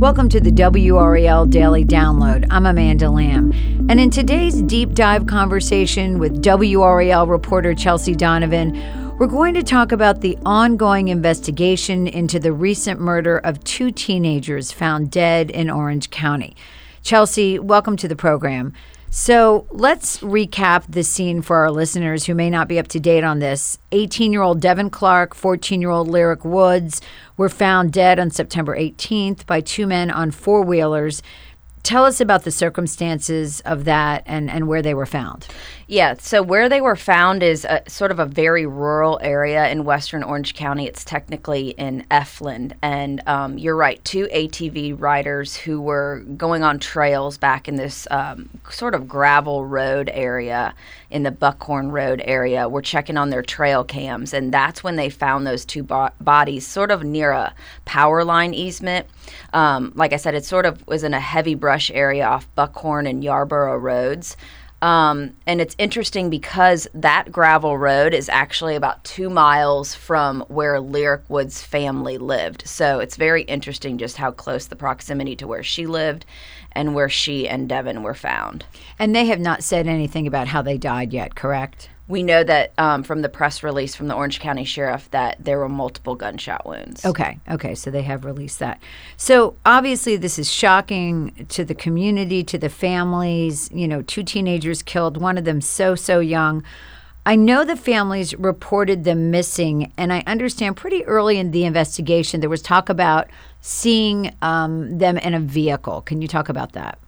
Welcome to the WRAL Daily Download. I'm Amanda Lamb. And in today's deep dive conversation with WRAL reporter Chelsea Donovan, we're going to talk about the ongoing investigation into the recent murder of two teenagers found dead in Orange County. Chelsea, welcome to the program. So let's recap the scene for our listeners who may not be up to date on this. 18 year old Devin Clark, 14 year old Lyric Woods were found dead on September 18th by two men on four wheelers. Tell us about the circumstances of that and, and where they were found. Yeah, so where they were found is a, sort of a very rural area in western Orange County. It's technically in Efland. And um, you're right, two ATV riders who were going on trails back in this um, sort of gravel road area in the Buckhorn Road area were checking on their trail cams. And that's when they found those two bo- bodies sort of near a power line easement. Um, like I said, it sort of was in a heavy brush area off Buckhorn and Yarborough roads. Um, and it's interesting because that gravel road is actually about two miles from where Lyric Woods' family lived. So it's very interesting just how close the proximity to where she lived and where she and Devin were found. And they have not said anything about how they died yet, correct? We know that um, from the press release from the Orange County Sheriff that there were multiple gunshot wounds. Okay, okay, so they have released that. So obviously, this is shocking to the community, to the families. You know, two teenagers killed, one of them so, so young. I know the families reported them missing, and I understand pretty early in the investigation there was talk about seeing um, them in a vehicle. Can you talk about that?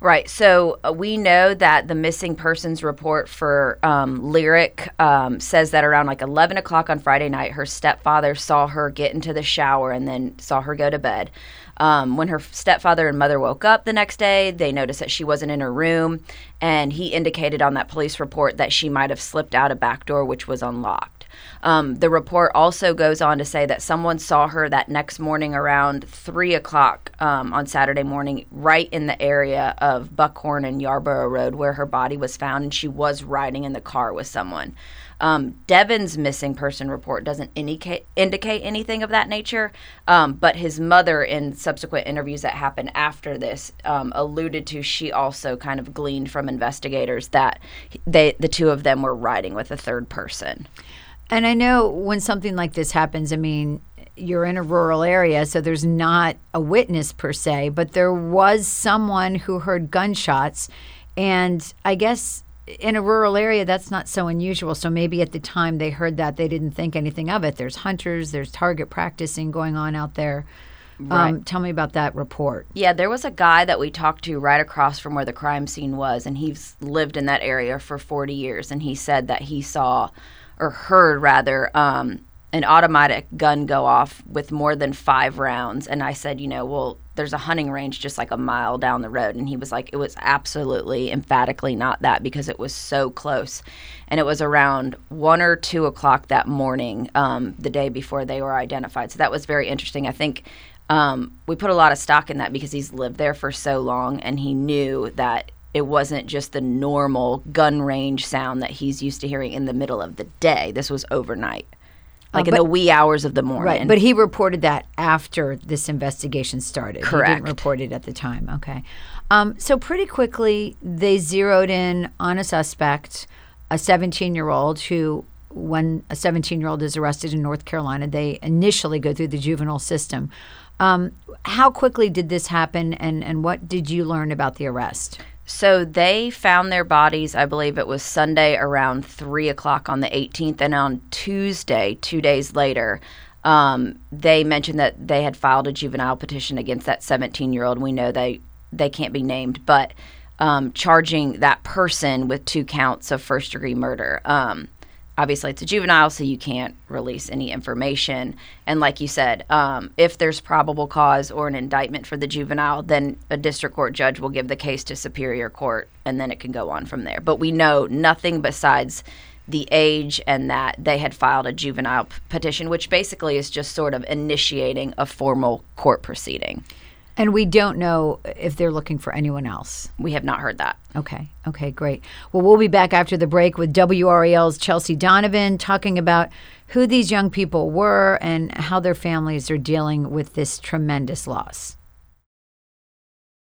Right. So uh, we know that the missing persons report for um, Lyric um, says that around like 11 o'clock on Friday night, her stepfather saw her get into the shower and then saw her go to bed. Um, when her stepfather and mother woke up the next day, they noticed that she wasn't in her room, and he indicated on that police report that she might have slipped out a back door, which was unlocked. Um, the report also goes on to say that someone saw her that next morning around three o'clock um, on Saturday morning, right in the area of Buckhorn and Yarborough Road where her body was found, and she was riding in the car with someone. Um, Devin's missing person report doesn't indicate anything of that nature, um, but his mother, in subsequent interviews that happened after this, um, alluded to she also kind of gleaned from investigators that they the two of them were riding with a third person. And I know when something like this happens, I mean, you're in a rural area, so there's not a witness per se, but there was someone who heard gunshots. And I guess in a rural area, that's not so unusual. So maybe at the time they heard that, they didn't think anything of it. There's hunters, there's target practicing going on out there. Um, right. Um, tell me about that report. Yeah, there was a guy that we talked to right across from where the crime scene was, and he's lived in that area for 40 years. And he said that he saw or heard rather, um, an automatic gun go off with more than five rounds. And I said, you know, well, there's a hunting range just like a mile down the road. And he was like, it was absolutely emphatically not that because it was so close. And it was around one or two o'clock that morning, um, the day before they were identified. So that was very interesting. I think um, we put a lot of stock in that because he's lived there for so long and he knew that it wasn't just the normal gun range sound that he's used to hearing in the middle of the day. This was overnight, like uh, but, in the wee hours of the morning. Right, but he reported that after this investigation started. Correct. He didn't report it at the time. Okay. Um, so pretty quickly, they zeroed in on a suspect, a 17-year-old who when a 17 year old is arrested in North Carolina, they initially go through the juvenile system. Um, how quickly did this happen, and, and what did you learn about the arrest? So they found their bodies, I believe it was Sunday around 3 o'clock on the 18th. And on Tuesday, two days later, um, they mentioned that they had filed a juvenile petition against that 17 year old. We know they, they can't be named, but um, charging that person with two counts of first degree murder. Um, obviously it's a juvenile, so you can't release any information. And like you said, um, if there's probable cause or an indictment for the juvenile, then a district court judge will give the case to superior court, and then it can go on from there. But we know nothing besides the age and that they had filed a juvenile p- petition, which basically is just sort of initiating a formal court proceeding. And we don't know if they're looking for anyone else. We have not heard that. Okay. Okay, great. Well, we'll be back after the break with WRAL's Chelsea Donovan talking about who these young people were and how their families are dealing with this tremendous loss.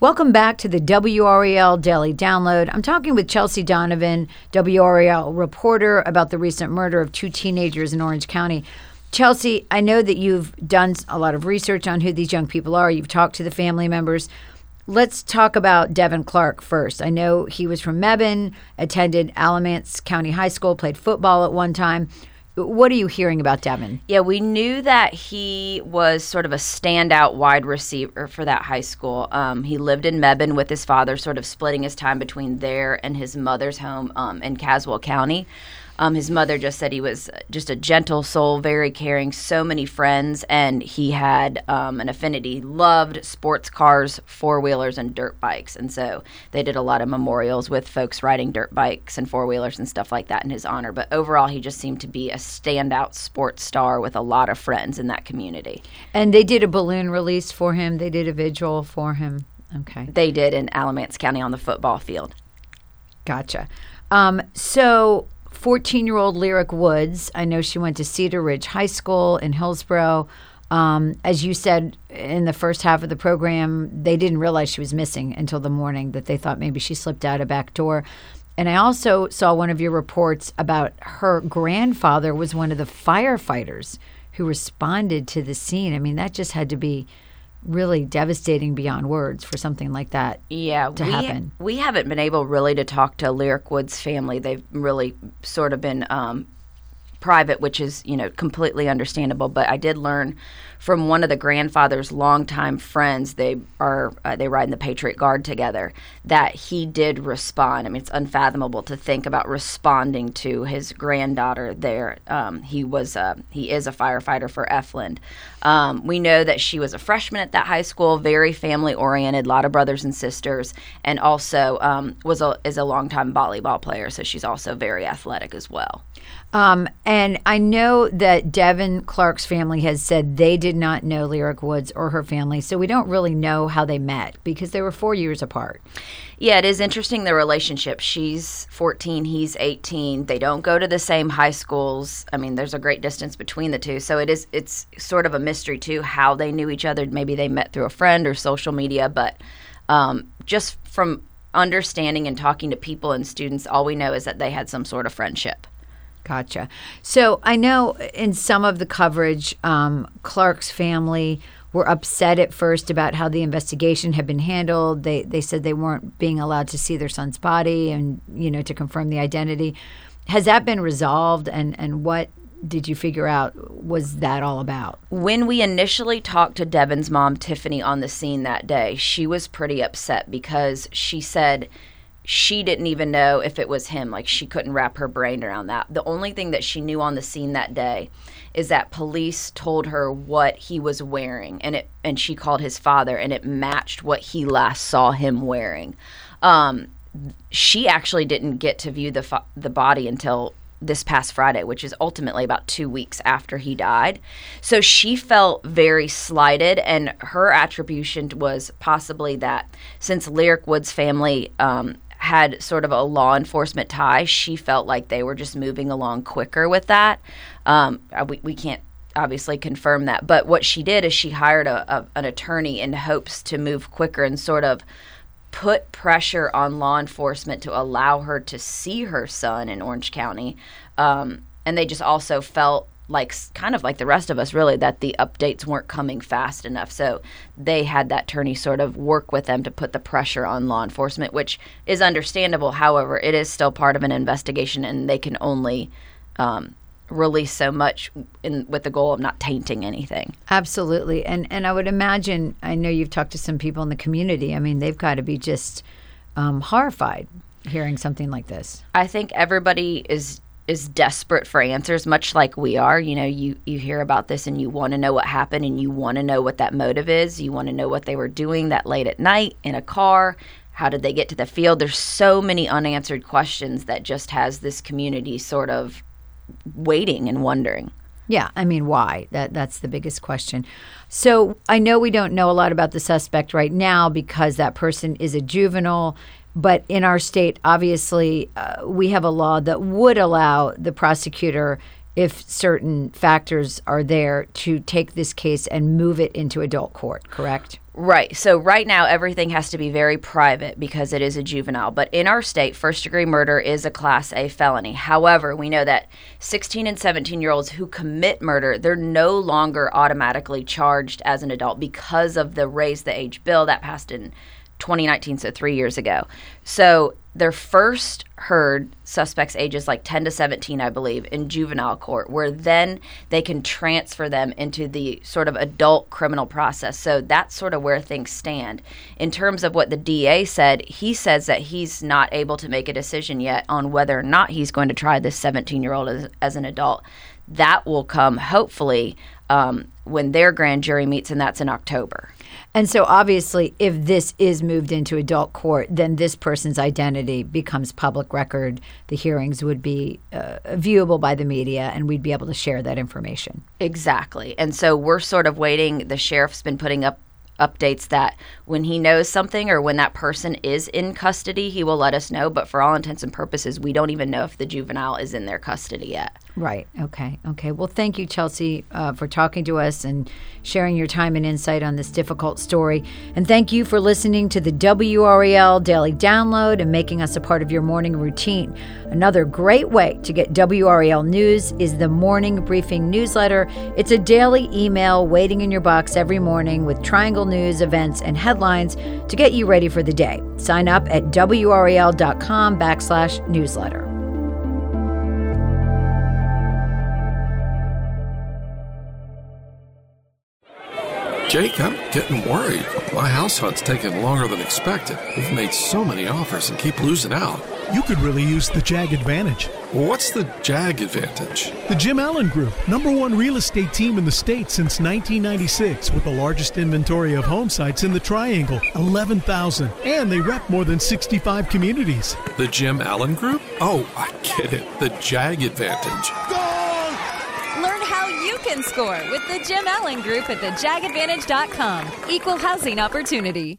Welcome back to the WRAL Daily Download. I'm talking with Chelsea Donovan, WRAL reporter, about the recent murder of two teenagers in Orange County. Chelsea, I know that you've done a lot of research on who these young people are. You've talked to the family members. Let's talk about Devin Clark first. I know he was from Mebane, attended Alamance County High School, played football at one time. What are you hearing about Devin? Yeah, we knew that he was sort of a standout wide receiver for that high school. Um, he lived in Mebane with his father, sort of splitting his time between there and his mother's home um, in Caswell County. Um, his mother just said he was just a gentle soul, very caring, so many friends, and he had um, an affinity. Loved sports cars, four wheelers, and dirt bikes. And so they did a lot of memorials with folks riding dirt bikes and four wheelers and stuff like that in his honor. But overall, he just seemed to be a standout sports star with a lot of friends in that community. And they did a balloon release for him, they did a vigil for him. Okay. They did in Alamance County on the football field. Gotcha. Um, so 14 year old Lyric Woods. I know she went to Cedar Ridge High School in Hillsborough. Um, as you said in the first half of the program, they didn't realize she was missing until the morning, that they thought maybe she slipped out a back door. And I also saw one of your reports about her grandfather was one of the firefighters who responded to the scene. I mean, that just had to be really devastating beyond words for something like that yeah, to we, happen. We haven't been able really to talk to Lyric Woods' family. They've really sort of been um, private, which is you know completely understandable. But I did learn from one of the grandfather's longtime friends. They are uh, they ride in the Patriot Guard together. That he did respond. I mean, it's unfathomable to think about responding to his granddaughter. There, um, he was a, he is a firefighter for Efland. Um, we know that she was a freshman at that high school, very family oriented, a lot of brothers and sisters, and also um, was a is a longtime volleyball player. So she's also very athletic as well. Um, and I know that Devin Clark's family has said they did not know Lyric Woods or her family, so we don't really know how they met because they were four years apart. Yeah, it is interesting the relationship. She's 14, he's 18. They don't go to the same high schools. I mean, there's a great distance between the two. So it is it's sort of a mystery too how they knew each other. Maybe they met through a friend or social media, but um, just from understanding and talking to people and students, all we know is that they had some sort of friendship. Gotcha. So I know in some of the coverage, um, Clark's family were upset at first about how the investigation had been handled. They they said they weren't being allowed to see their son's body and you know to confirm the identity. Has that been resolved? And and what did you figure out was that all about? When we initially talked to Devin's mom, Tiffany, on the scene that day, she was pretty upset because she said she didn't even know if it was him. Like she couldn't wrap her brain around that. The only thing that she knew on the scene that day is that police told her what he was wearing, and it and she called his father, and it matched what he last saw him wearing. Um, she actually didn't get to view the fa- the body until this past Friday, which is ultimately about two weeks after he died. So she felt very slighted, and her attribution was possibly that since Lyric Woods' family um, had sort of a law enforcement tie, she felt like they were just moving along quicker with that. Um, we, we can't obviously confirm that, but what she did is she hired a, a, an attorney in hopes to move quicker and sort of put pressure on law enforcement to allow her to see her son in Orange County. Um, and they just also felt like kind of like the rest of us really that the updates weren't coming fast enough. So they had that attorney sort of work with them to put the pressure on law enforcement which is understandable. However it is still part of an investigation and they can only um, release so much in, with the goal of not tainting anything. Absolutely. And and i would imagine i know you've talked to some people in the community i mean they've got to be just um, horrified hearing something like this. I think everybody is is desperate for answers much like we are. You know you you hear about this and you want to know what happened and you want to know what that motive is. You want to know what they were doing that late at night in a car. How did they get to the field? There's so many unanswered questions that just has this community sort of waiting and wondering. Yeah, I mean, why? That that's the biggest question. So I know we don't know a lot about the suspect right now because that person is a juvenile but in our state, obviously, uh, we have a law that would allow the prosecutor, if certain factors are there, to take this case and move it into adult court, correct? Right. So right now everything has to be very private because it is a juvenile. But in our state, first degree murder is a class A felony. However, we know that 16 and 17 year olds who commit murder, they're no longer automatically charged as an adult because of the raise the age bill that passed in 2019, so three years ago. So they're first heard suspects ages like 10 to 17, I believe, in juvenile court, where then they can transfer them into the sort of adult criminal process. So that's sort of where things stand. In terms of what the DA said, he says that he's not able to make a decision yet on whether or not he's going to try this 17 year old as, as, an adult. That will come hopefully um, when their grand jury meets, and that's in October. And so, obviously, if this is moved into adult court, then this person's identity becomes public record. The hearings would be uh, viewable by the media, and we'd be able to share that information. Exactly. And so, we're sort of waiting. The sheriff's been putting up updates that when he knows something or when that person is in custody, he will let us know. But for all intents and purposes, we don't even know if the juvenile is in their custody yet. Right. Okay. Okay. Well, thank you, Chelsea, uh, for talking to us and sharing your time and insight on this difficult story. And thank you for listening to the WRAL Daily Download and making us a part of your morning routine. Another great way to get WRAL news is the Morning Briefing newsletter. It's a daily email waiting in your box every morning with Triangle news, events, and headlines to get you ready for the day. Sign up at WRAL.com backslash newsletter. Jake, I'm getting worried. My house hunt's taking longer than expected. We've made so many offers and keep losing out. You could really use the JAG advantage. What's the JAG advantage? The Jim Allen Group, number one real estate team in the state since 1996, with the largest inventory of home sites in the Triangle 11,000. And they rep more than 65 communities. The Jim Allen Group? Oh, I get it. The JAG advantage. Go! Learn how you can score with the Jim Allen Group at thejagadvantage.com. Equal housing opportunity.